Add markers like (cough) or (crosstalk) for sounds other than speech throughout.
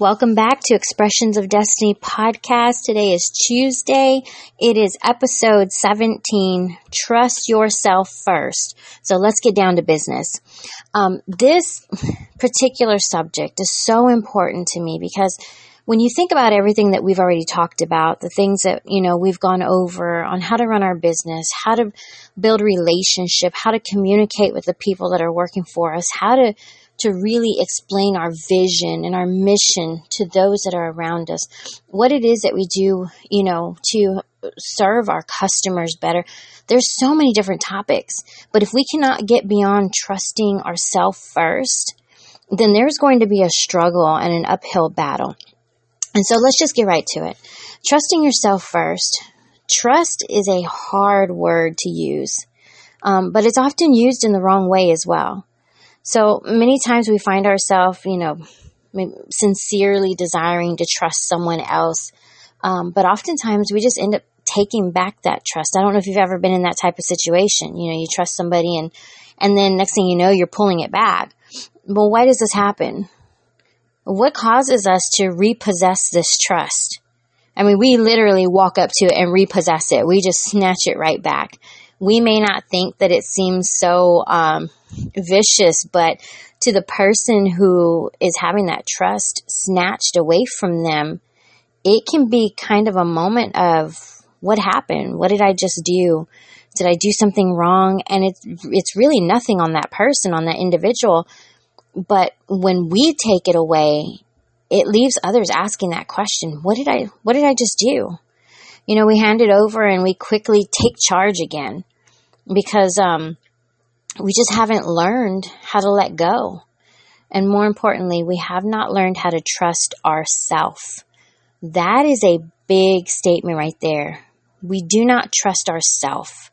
Welcome back to Expressions of Destiny podcast. Today is Tuesday. It is episode 17. Trust yourself first. So let's get down to business. Um, this particular subject is so important to me because when you think about everything that we've already talked about, the things that, you know, we've gone over on how to run our business, how to build relationship, how to communicate with the people that are working for us, how to to really explain our vision and our mission to those that are around us. What it is that we do, you know, to serve our customers better. There's so many different topics, but if we cannot get beyond trusting ourselves first, then there's going to be a struggle and an uphill battle. And so let's just get right to it. Trusting yourself first. Trust is a hard word to use, um, but it's often used in the wrong way as well. So many times we find ourselves, you know, sincerely desiring to trust someone else, um, but oftentimes we just end up taking back that trust. I don't know if you've ever been in that type of situation. You know, you trust somebody and and then next thing you know, you're pulling it back. Well, why does this happen? What causes us to repossess this trust? I mean, we literally walk up to it and repossess it. We just snatch it right back. We may not think that it seems so um, vicious, but to the person who is having that trust snatched away from them, it can be kind of a moment of what happened? What did I just do? Did I do something wrong? And it's, it's really nothing on that person, on that individual. But when we take it away, it leaves others asking that question. What did I, what did I just do? You know, we hand it over and we quickly take charge again because, um, we just haven't learned how to let go. And more importantly, we have not learned how to trust ourselves. That is a big statement right there. We do not trust ourselves.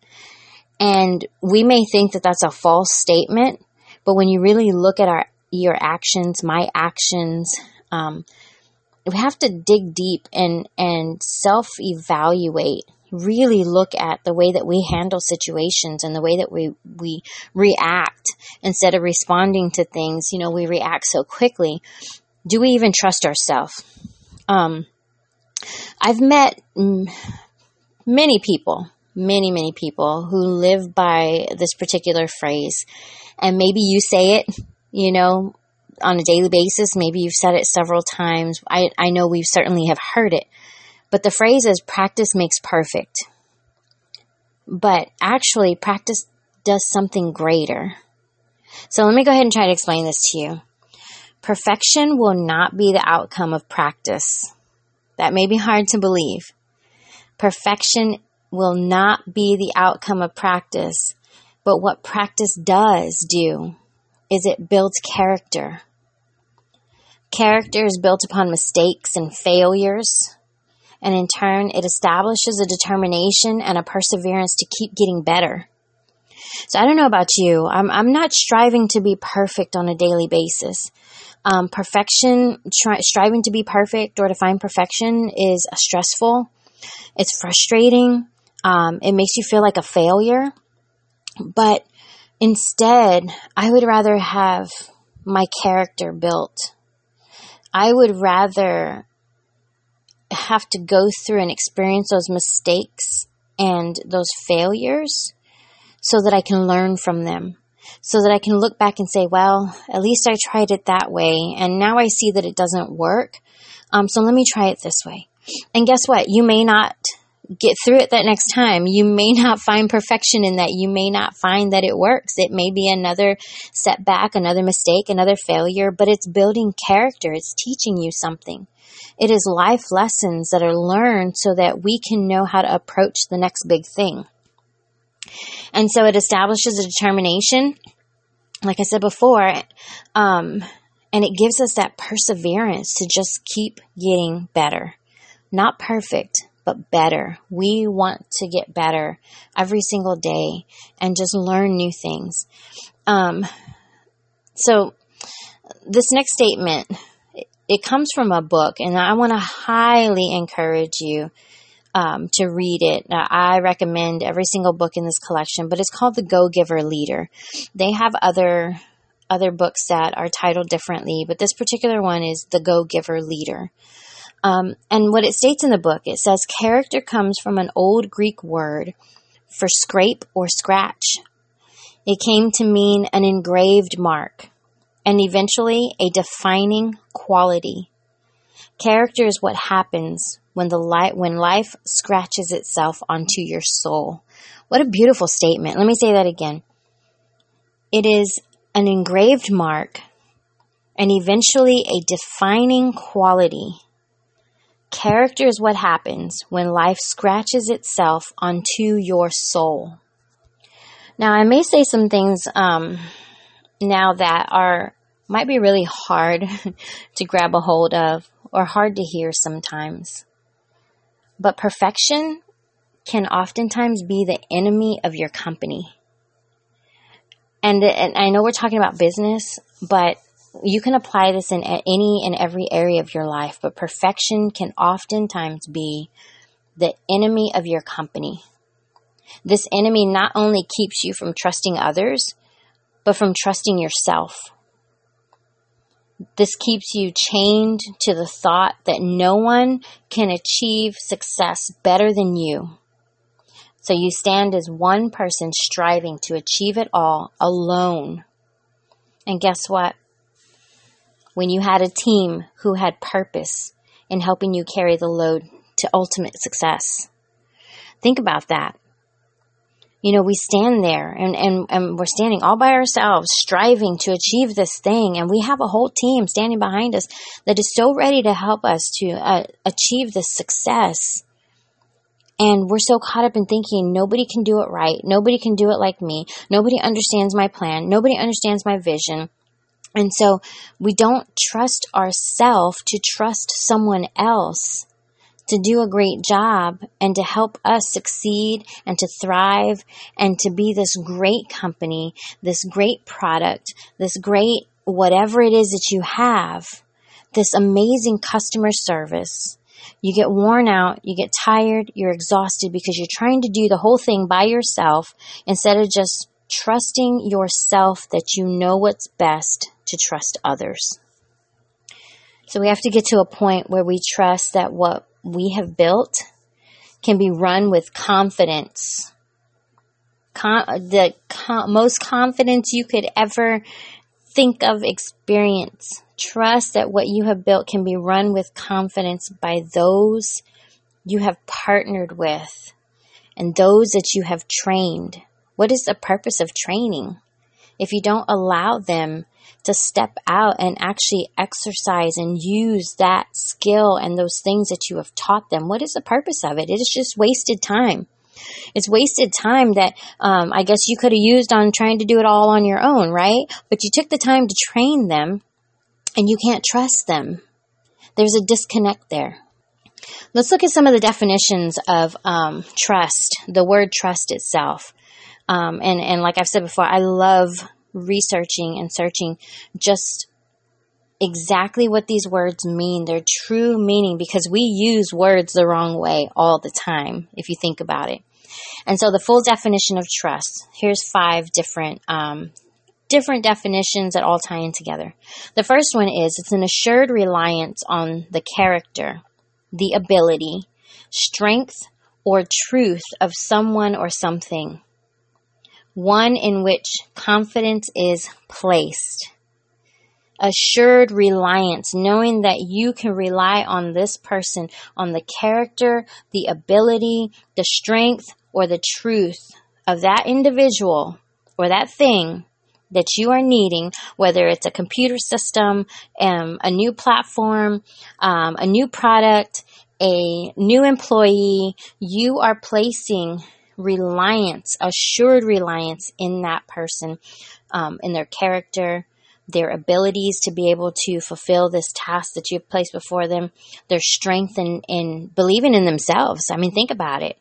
And we may think that that's a false statement, but when you really look at our your actions, my actions, um, we have to dig deep and and self evaluate really look at the way that we handle situations and the way that we, we react instead of responding to things, you know, we react so quickly. Do we even trust ourselves? Um, I've met many people, many, many people who live by this particular phrase. And maybe you say it, you know, on a daily basis. Maybe you've said it several times. I, I know we certainly have heard it. But the phrase is practice makes perfect. But actually, practice does something greater. So let me go ahead and try to explain this to you. Perfection will not be the outcome of practice. That may be hard to believe. Perfection will not be the outcome of practice, but what practice does do is it builds character. Character is built upon mistakes and failures, and in turn, it establishes a determination and a perseverance to keep getting better. So I don't know about you. I'm, I'm not striving to be perfect on a daily basis. Um, perfection, striving to be perfect or to find perfection is stressful. It's frustrating. Um, it makes you feel like a failure. But instead, I would rather have my character built. I would rather have to go through and experience those mistakes and those failures so that I can learn from them. So that I can look back and say, well, at least I tried it that way, and now I see that it doesn't work. Um, so let me try it this way. And guess what? You may not get through it that next time. You may not find perfection in that. You may not find that it works. It may be another setback, another mistake, another failure, but it's building character. It's teaching you something. It is life lessons that are learned so that we can know how to approach the next big thing. And so it establishes a determination, like I said before, um, and it gives us that perseverance to just keep getting better. Not perfect, but better. We want to get better every single day and just learn new things. Um, so, this next statement it comes from a book, and I want to highly encourage you um, to read it. Now, I recommend every single book in this collection, but it's called The Go Giver Leader. They have other other books that are titled differently, but this particular one is The Go Giver Leader. Um, and what it states in the book, it says character comes from an old Greek word for scrape or scratch. It came to mean an engraved mark and eventually a defining quality. Character is what happens when the light, when life scratches itself onto your soul. What a beautiful statement. Let me say that again. It is an engraved mark and eventually a defining quality. Character is what happens when life scratches itself onto your soul. Now, I may say some things um, now that are might be really hard (laughs) to grab a hold of or hard to hear sometimes. But perfection can oftentimes be the enemy of your company. And, and I know we're talking about business, but you can apply this in any and every area of your life. But perfection can oftentimes be the enemy of your company. This enemy not only keeps you from trusting others, but from trusting yourself. This keeps you chained to the thought that no one can achieve success better than you. So you stand as one person striving to achieve it all alone. And guess what? When you had a team who had purpose in helping you carry the load to ultimate success. Think about that. You know, we stand there and, and, and we're standing all by ourselves, striving to achieve this thing. And we have a whole team standing behind us that is so ready to help us to uh, achieve this success. And we're so caught up in thinking nobody can do it right. Nobody can do it like me. Nobody understands my plan. Nobody understands my vision. And so we don't trust ourselves to trust someone else to do a great job and to help us succeed and to thrive and to be this great company, this great product, this great whatever it is that you have, this amazing customer service. You get worn out, you get tired, you're exhausted because you're trying to do the whole thing by yourself instead of just trusting yourself that you know what's best to trust others. So we have to get to a point where we trust that what we have built can be run with confidence. Con- the con- most confidence you could ever think of experience. Trust that what you have built can be run with confidence by those you have partnered with and those that you have trained. What is the purpose of training? If you don't allow them to step out and actually exercise and use that skill and those things that you have taught them, what is the purpose of it? It is just wasted time. It's wasted time that um, I guess you could have used on trying to do it all on your own, right? But you took the time to train them and you can't trust them. There's a disconnect there. Let's look at some of the definitions of um, trust, the word trust itself. Um, and, and like I've said before, I love researching and searching just exactly what these words mean, their true meaning, because we use words the wrong way all the time, if you think about it. And so the full definition of trust, here's five different um, different definitions that all tie in together. The first one is it's an assured reliance on the character, the ability, strength, or truth of someone or something. One in which confidence is placed. Assured reliance, knowing that you can rely on this person, on the character, the ability, the strength, or the truth of that individual or that thing that you are needing, whether it's a computer system, um, a new platform, um, a new product, a new employee, you are placing reliance, assured reliance in that person, um, in their character, their abilities to be able to fulfill this task that you've placed before them, their strength in, in believing in themselves. I mean, think about it.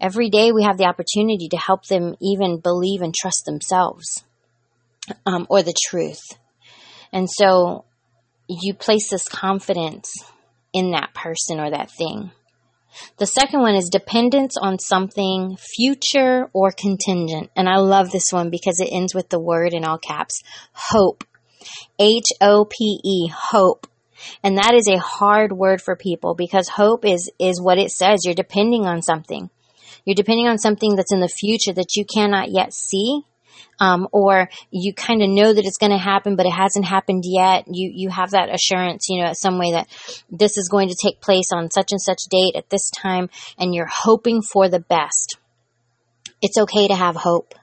Every day we have the opportunity to help them even believe and trust themselves um, or the truth. And so you place this confidence in that person or that thing. The second one is dependence on something future or contingent. And I love this one because it ends with the word in all caps hope. H O P E, hope. And that is a hard word for people because hope is, is what it says. You're depending on something. You're depending on something that's in the future that you cannot yet see. Um, or you kind of know that it's going to happen, but it hasn't happened yet. You you have that assurance, you know, some way that this is going to take place on such and such date at this time, and you're hoping for the best. It's okay to have hope.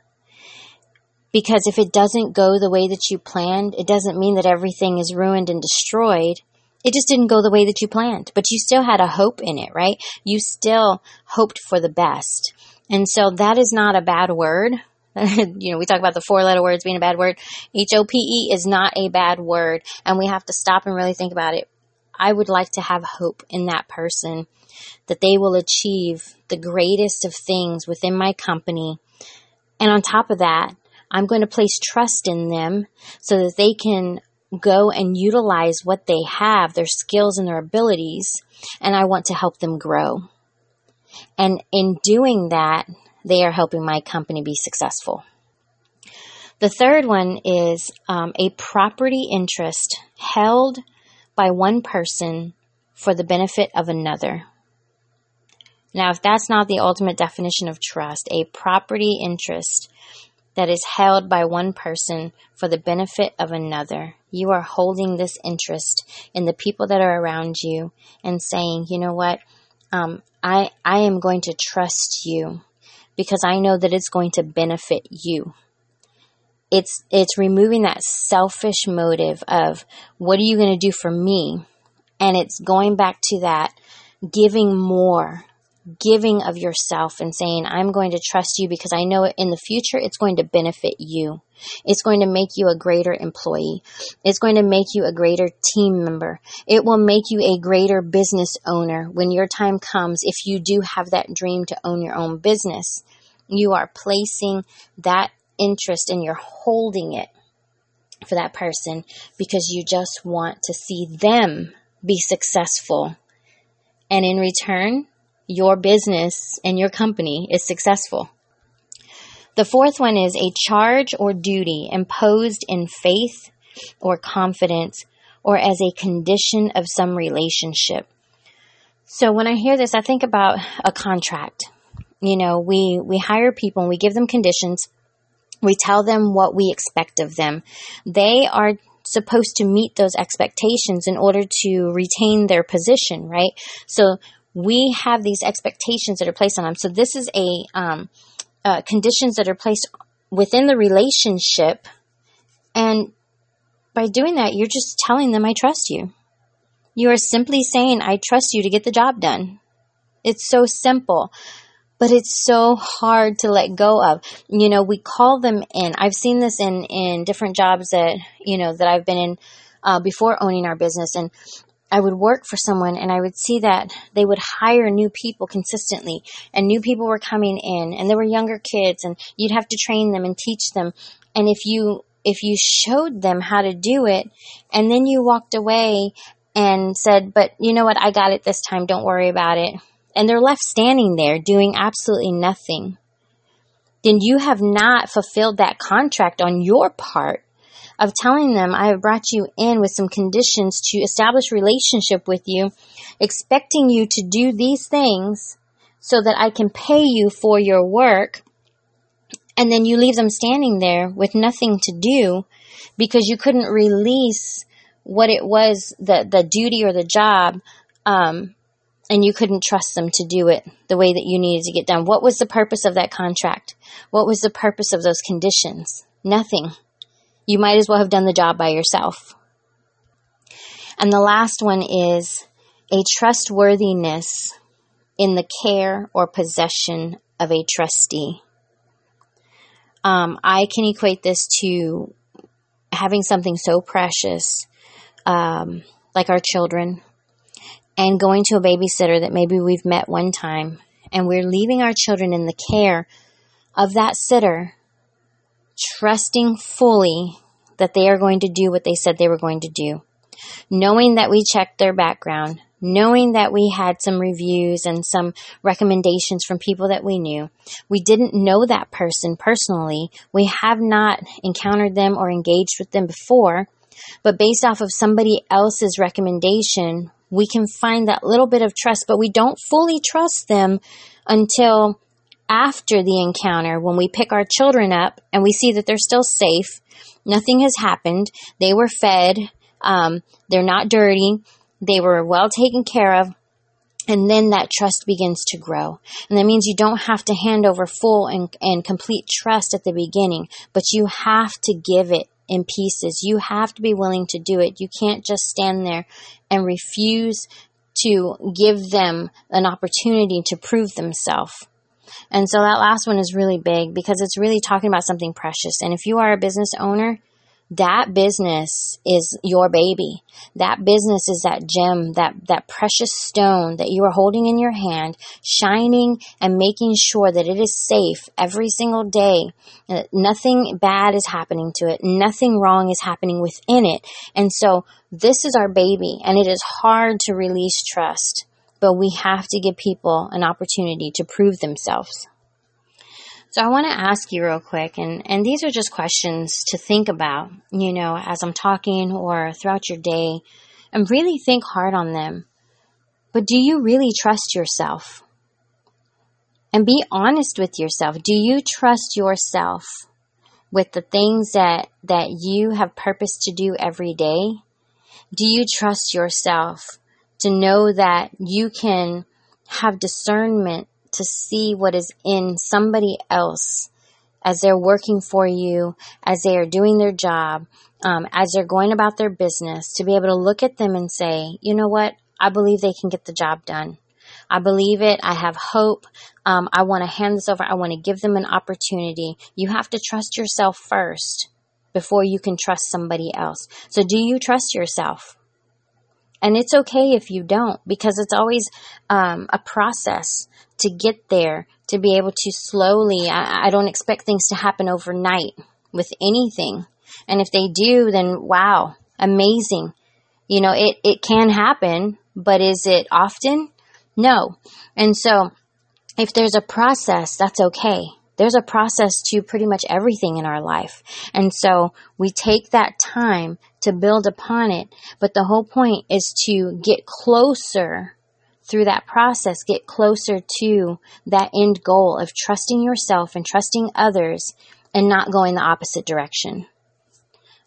Because if it doesn't go the way that you planned, it doesn't mean that everything is ruined and destroyed. It just didn't go the way that you planned, but you still had a hope in it, right? You still hoped for the best. And so that is not a bad word. (laughs) you know, we talk about the four letter words being a bad word. H O P E is not a bad word, and we have to stop and really think about it. I would like to have hope in that person that they will achieve the greatest of things within my company. And on top of that, I'm going to place trust in them so that they can go and utilize what they have, their skills and their abilities, and I want to help them grow. And in doing that, they are helping my company be successful. The third one is um, a property interest held by one person for the benefit of another. Now, if that's not the ultimate definition of trust, a property interest that is held by one person for the benefit of another. You are holding this interest in the people that are around you and saying, you know what? Um, I, I am going to trust you because I know that it's going to benefit you. It's, it's removing that selfish motive of what are you going to do for me? And it's going back to that giving more giving of yourself and saying, I'm going to trust you because I know in the future it's going to benefit you. It's going to make you a greater employee. It's going to make you a greater team member. It will make you a greater business owner when your time comes. If you do have that dream to own your own business, you are placing that interest and you're holding it for that person because you just want to see them be successful. And in return, your business and your company is successful. The fourth one is a charge or duty imposed in faith or confidence or as a condition of some relationship. So when I hear this, I think about a contract. You know, we, we hire people and we give them conditions. We tell them what we expect of them. They are supposed to meet those expectations in order to retain their position, right? So we have these expectations that are placed on them. So this is a um, uh, conditions that are placed within the relationship, and by doing that, you're just telling them, "I trust you." You are simply saying, "I trust you to get the job done." It's so simple but it's so hard to let go of. You know, we call them in. I've seen this in in different jobs that you know that I've been in uh, before owning our business, and I would work for someone and I would see that they would hire new people consistently and new people were coming in and there were younger kids and you'd have to train them and teach them. And if you, if you showed them how to do it and then you walked away and said, but you know what? I got it this time. Don't worry about it. And they're left standing there doing absolutely nothing. Then you have not fulfilled that contract on your part of telling them I have brought you in with some conditions to establish relationship with you, expecting you to do these things so that I can pay you for your work. And then you leave them standing there with nothing to do because you couldn't release what it was, the, the duty or the job, um, and you couldn't trust them to do it the way that you needed to get done. What was the purpose of that contract? What was the purpose of those conditions? Nothing you might as well have done the job by yourself. And the last one is a trustworthiness in the care or possession of a trustee. Um, I can equate this to having something so precious, um, like our children, and going to a babysitter that maybe we've met one time, and we're leaving our children in the care of that sitter trusting fully that they are going to do what they said they were going to do, knowing that we checked their background, knowing that we had some reviews and some recommendations from people that we knew. We didn't know that person personally. We have not encountered them or engaged with them before, but based off of somebody else's recommendation, we can find that little bit of trust, but we don't fully trust them until after the encounter when we pick our children up and we see that they're still safe. Nothing has happened. They were fed. Um, they're not dirty. They were well taken care of. And then that trust begins to grow. And that means you don't have to hand over full and, and complete trust at the beginning, but you have to give it in pieces. You have to be willing to do it. You can't just stand there and refuse to give them an opportunity to prove themselves. And so that last one is really big because it's really talking about something precious. And if you are a business owner, that business is your baby. That business is that gem, that, that precious stone that you are holding in your hand, shining and making sure that it is safe every single day. Uh, nothing bad is happening to it. Nothing wrong is happening within it. And so this is our baby and it is hard to release trust, but we have to give people an opportunity to prove themselves. So I want to ask you real quick, and, and these are just questions to think about, you know, as I'm talking or throughout your day, and really think hard on them. But do you really trust yourself? And be honest with yourself. Do you trust yourself with the things that, that you have purpose to do every day? Do you trust yourself to know that you can have discernment to see what is in somebody else as they're working for you, as they are doing their job, um, as they're going about their business, to be able to look at them and say, you know what, I believe they can get the job done. I believe it. I have hope. Um, I want to hand this over. I want to give them an opportunity. You have to trust yourself first before you can trust somebody else. So, do you trust yourself? And it's okay if you don't, because it's always um, a process to get there, to be able to slowly, I, I don't expect things to happen overnight with anything. And if they do, then wow, amazing. You know, it, it can happen, but is it often? No. And so if there's a process, that's okay. There's a process to pretty much everything in our life. And so we take that time to build upon it. But the whole point is to get closer through that process, get closer to that end goal of trusting yourself and trusting others and not going the opposite direction.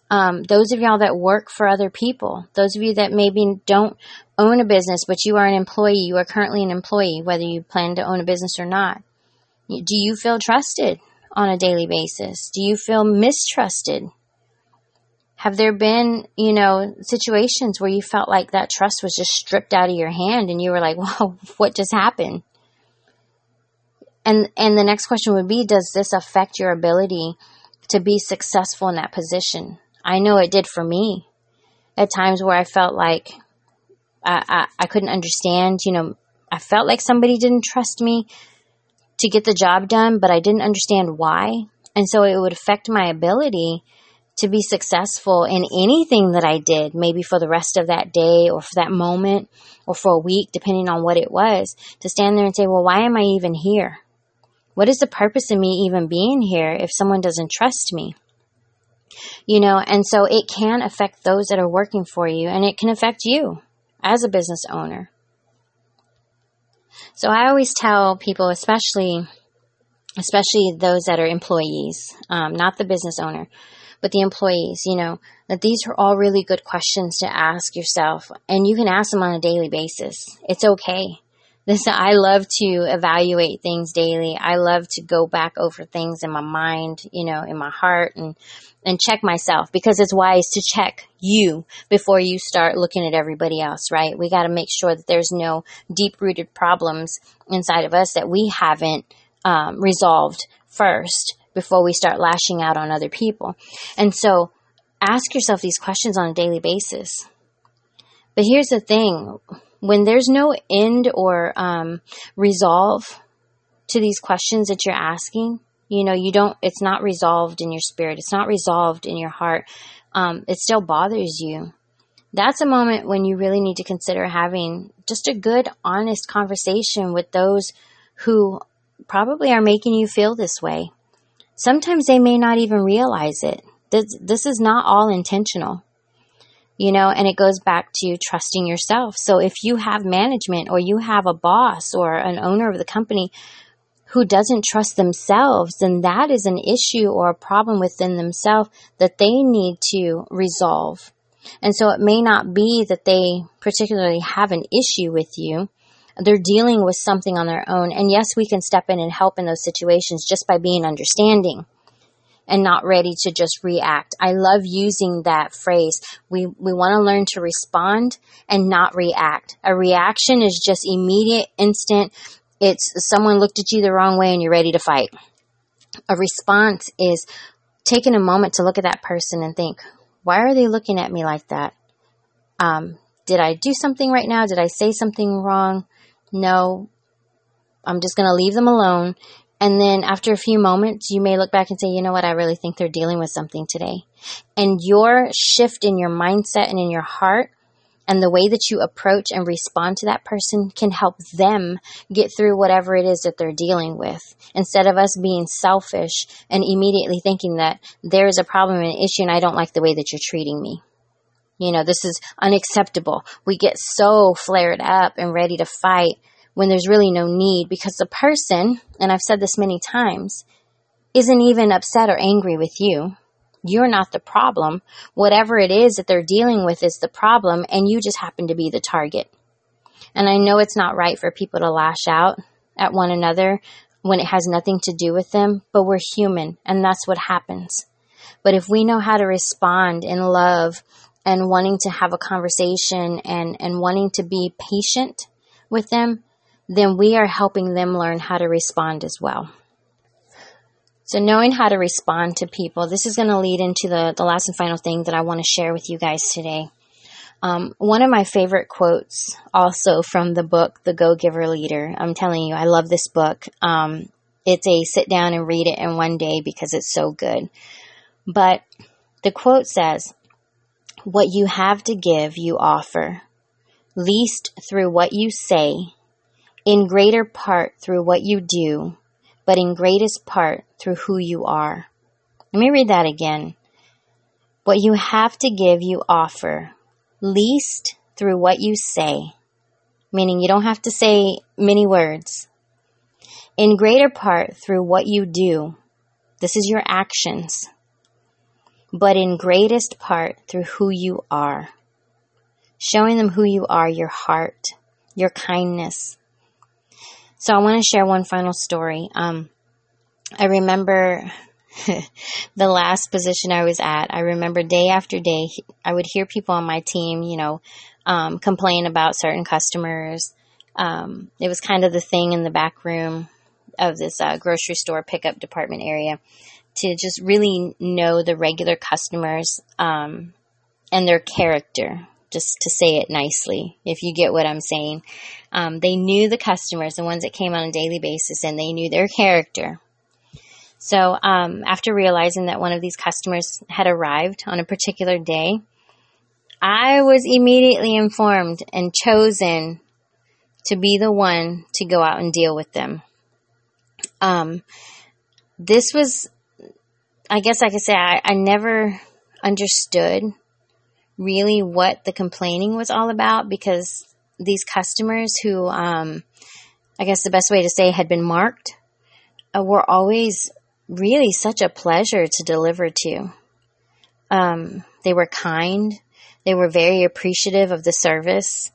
Um, those of y'all that work for other people, those of you that maybe don't own a business, but you are an employee, you are currently an employee, whether you plan to own a business or not. Do you feel trusted on a daily basis? Do you feel mistrusted? Have there been, you know, situations where you felt like that trust was just stripped out of your hand and you were like, (laughs) "Wow, what just happened?" And and the next question would be, does this affect your ability to be successful in that position? I know it did for me. At times where I felt like I, I, I couldn't understand, you know, I felt like somebody didn't trust me to get the job done, but I didn't understand why. And so it would affect my ability to be successful in anything that I did, maybe for the rest of that day or for that moment or for a week, depending on what it was, to stand there and say, well, why am I even here? What is the purpose of me even being here if someone doesn't trust me? You know, and so it can affect those that are working for you and it can affect you as a business owner. So I always tell people, especially, especially those that are employees, um, not the business owner, but the employees, you know, that these are all really good questions to ask yourself and you can ask them on a daily basis. It's okay. This, I love to evaluate things daily. I love to go back over things in my mind, you know, in my heart and, and check myself because it's wise to check you before you start looking at everybody else, right? We got to make sure that there's no deep rooted problems inside of us that we haven't um, resolved first before we start lashing out on other people. And so ask yourself these questions on a daily basis. But here's the thing when there's no end or um, resolve to these questions that you're asking, you know, you don't, it's not resolved in your spirit, it's not resolved in your heart, um, it still bothers you, that's a moment when you really need to consider having just a good, honest conversation with those who probably are making you feel this way. Sometimes they may not even realize it. This, this is not all intentional you know, and it goes back to trusting yourself. So if you have management or you have a boss or an owner of the company who doesn't trust themselves, then that is an issue or a problem within themselves that they need to resolve. And so it may not be that they particularly have an issue with you. They're dealing with something on their own. And yes, we can step in and help in those situations just by being understanding and not ready to just react. I love using that phrase. We, we want to learn to respond and not react. A reaction is just immediate, instant. It's someone looked at you the wrong way and you're ready to fight. A response is taking a moment to look at that person and think, why are they looking at me like that? Um, did I do something right now? Did I say something wrong? No. I'm just going to leave them alone and then after a few moments, you may look back and say, you know what, I really think they're dealing with something today. And your shift in your mindset and in your heart and the way that you approach and respond to that person can help them get through whatever it is that they're dealing with. Instead of us being selfish and immediately thinking that there is a problem and an issue and I don't like the way that you're treating me. You know, this is unacceptable. We get so flared up and ready to fight when there's really no need because the person, and I've said this many times, isn't even upset or angry with you. You're not the problem. Whatever it is that they're dealing with is the problem, and you just happen to be the target. And I know it's not right for people to lash out at one another when it has nothing to do with them, but we're human, and that's what happens. But if we know how to respond in love and wanting to have a conversation and, and wanting to be patient with them, then we are helping them learn how to respond as well. So knowing how to respond to people, this is going to lead into the, the last and final thing that I want to share with you guys today. Um, one of my favorite quotes also from the book, The Go Giver Leader. I'm telling you, I love this book. Um, it's a sit down and read it in one day because it's so good. But the quote says, What you have to give, you offer, least through what you say in greater part through what you do, but in greatest part through who you are. Let me read that again. What you have to give, you offer, least through what you say, meaning you don't have to say many words. In greater part through what you do, this is your actions, but in greatest part through who you are. Showing them who you are, your heart, your kindness, so I want to share one final story. Um, I remember (laughs) the last position I was at. I remember day after day, I would hear people on my team, you know, um, complain about certain customers. Um, it was kind of the thing in the back room of this uh, grocery store pickup department area to just really know the regular customers um, and their character just to say it nicely, if you get what I'm saying. Um, they knew the customers, the ones that came on a daily basis, and they knew their character. So um, after realizing that one of these customers had arrived on a particular day, I was immediately informed and chosen to be the one to go out and deal with them. Um, this was, I guess I could say, I, I never understood really what the complaining was all about because these customers who, um, I guess the best way to say had been marked, uh, were always really such a pleasure to deliver to. Um, they were kind. They were very appreciative of the service.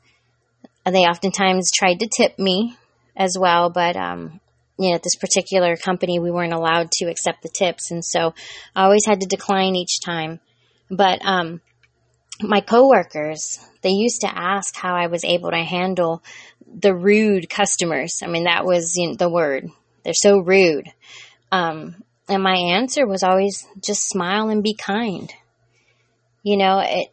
They oftentimes tried to tip me as well, but um, you know, at this particular company, we weren't allowed to accept the tips, and so I always had to decline each time. But um, my coworkers, they used to ask how I was able to handle the rude customers. I mean, that was you know, the word. They're so rude. Um, and my answer was always just smile and be kind. You know, it,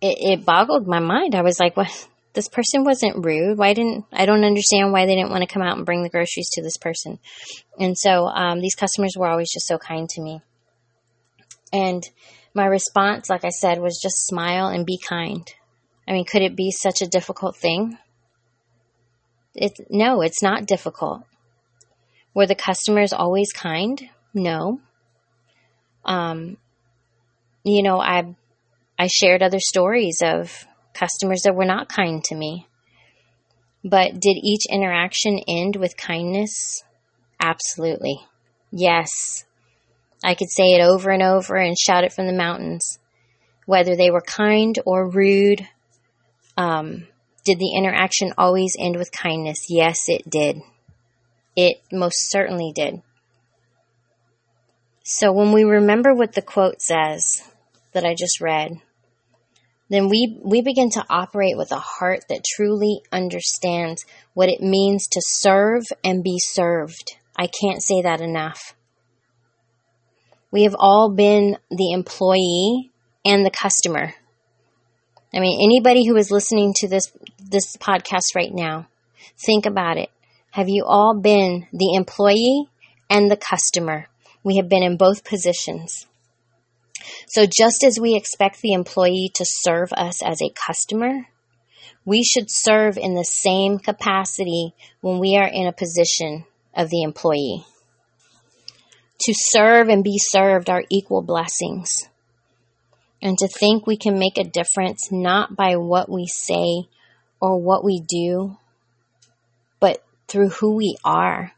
it, it boggled my mind. I was like, what? This person wasn't rude. Why didn't, I don't understand why they didn't want to come out and bring the groceries to this person. And so, um, these customers were always just so kind to me. And My response, like I said, was just smile and be kind. I mean, could it be such a difficult thing? It's no, it's not difficult. Were the customers always kind? No. Um, you know, I I shared other stories of customers that were not kind to me. But did each interaction end with kindness? Absolutely. Yes. I could say it over and over and shout it from the mountains. Whether they were kind or rude, um, did the interaction always end with kindness? Yes, it did. It most certainly did. So when we remember what the quote says that I just read, then we, we begin to operate with a heart that truly understands what it means to serve and be served. I can't say that enough. We have all been the employee and the customer. I mean, anybody who is listening to this, this podcast right now, think about it. Have you all been the employee and the customer? We have been in both positions. So just as we expect the employee to serve us as a customer, we should serve in the same capacity when we are in a position of the employee. To serve and be served are equal blessings. And to think we can make a difference not by what we say or what we do, but through who we are.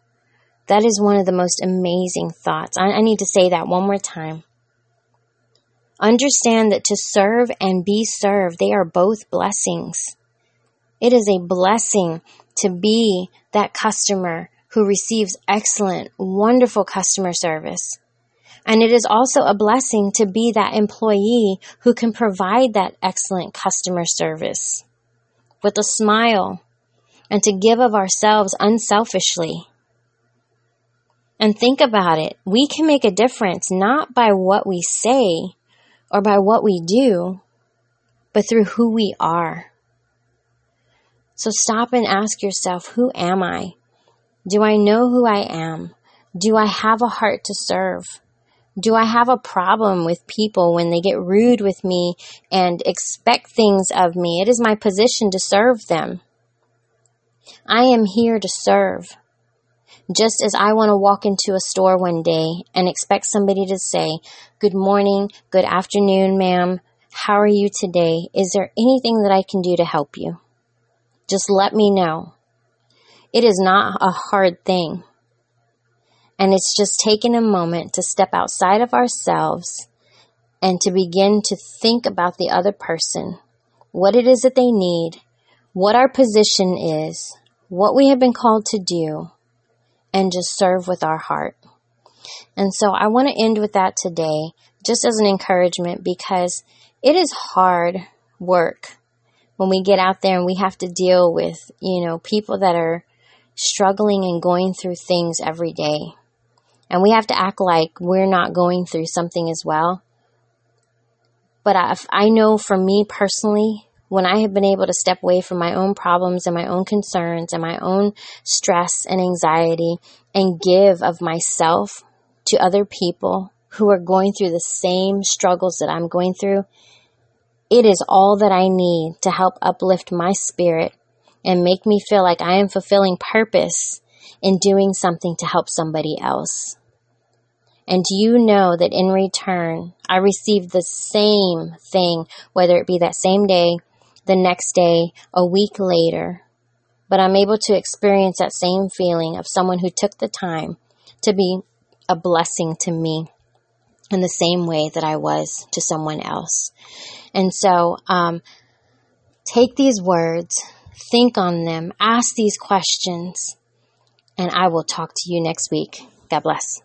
That is one of the most amazing thoughts. I, I need to say that one more time. Understand that to serve and be served, they are both blessings. It is a blessing to be that customer who receives excellent, wonderful customer service. And it is also a blessing to be that employee who can provide that excellent customer service with a smile and to give of ourselves unselfishly. And think about it. We can make a difference not by what we say, or by what we do, but through who we are. So stop and ask yourself, who am I? Do I know who I am? Do I have a heart to serve? Do I have a problem with people when they get rude with me and expect things of me? It is my position to serve them. I am here to serve. Just as I want to walk into a store one day and expect somebody to say, Good morning, good afternoon, ma'am. How are you today? Is there anything that I can do to help you? Just let me know. It is not a hard thing. And it's just taking a moment to step outside of ourselves and to begin to think about the other person, what it is that they need, what our position is, what we have been called to do, and just serve with our heart. And so I want to end with that today, just as an encouragement, because it is hard work when we get out there and we have to deal with, you know, people that are struggling and going through things every day. And we have to act like we're not going through something as well. But I, I know for me personally, when I have been able to step away from my own problems and my own concerns and my own stress and anxiety and give of myself to other people who are going through the same struggles that I'm going through, it is all that I need to help uplift my spirit and make me feel like I am fulfilling purpose in doing something to help somebody else. And you know that in return, I receive the same thing, whether it be that same day the next day, a week later. But I'm able to experience that same feeling of someone who took the time to be a blessing to me in the same way that I was to someone else. And so, um, take these words, think on them, ask these questions, and I will talk to you next week. God bless.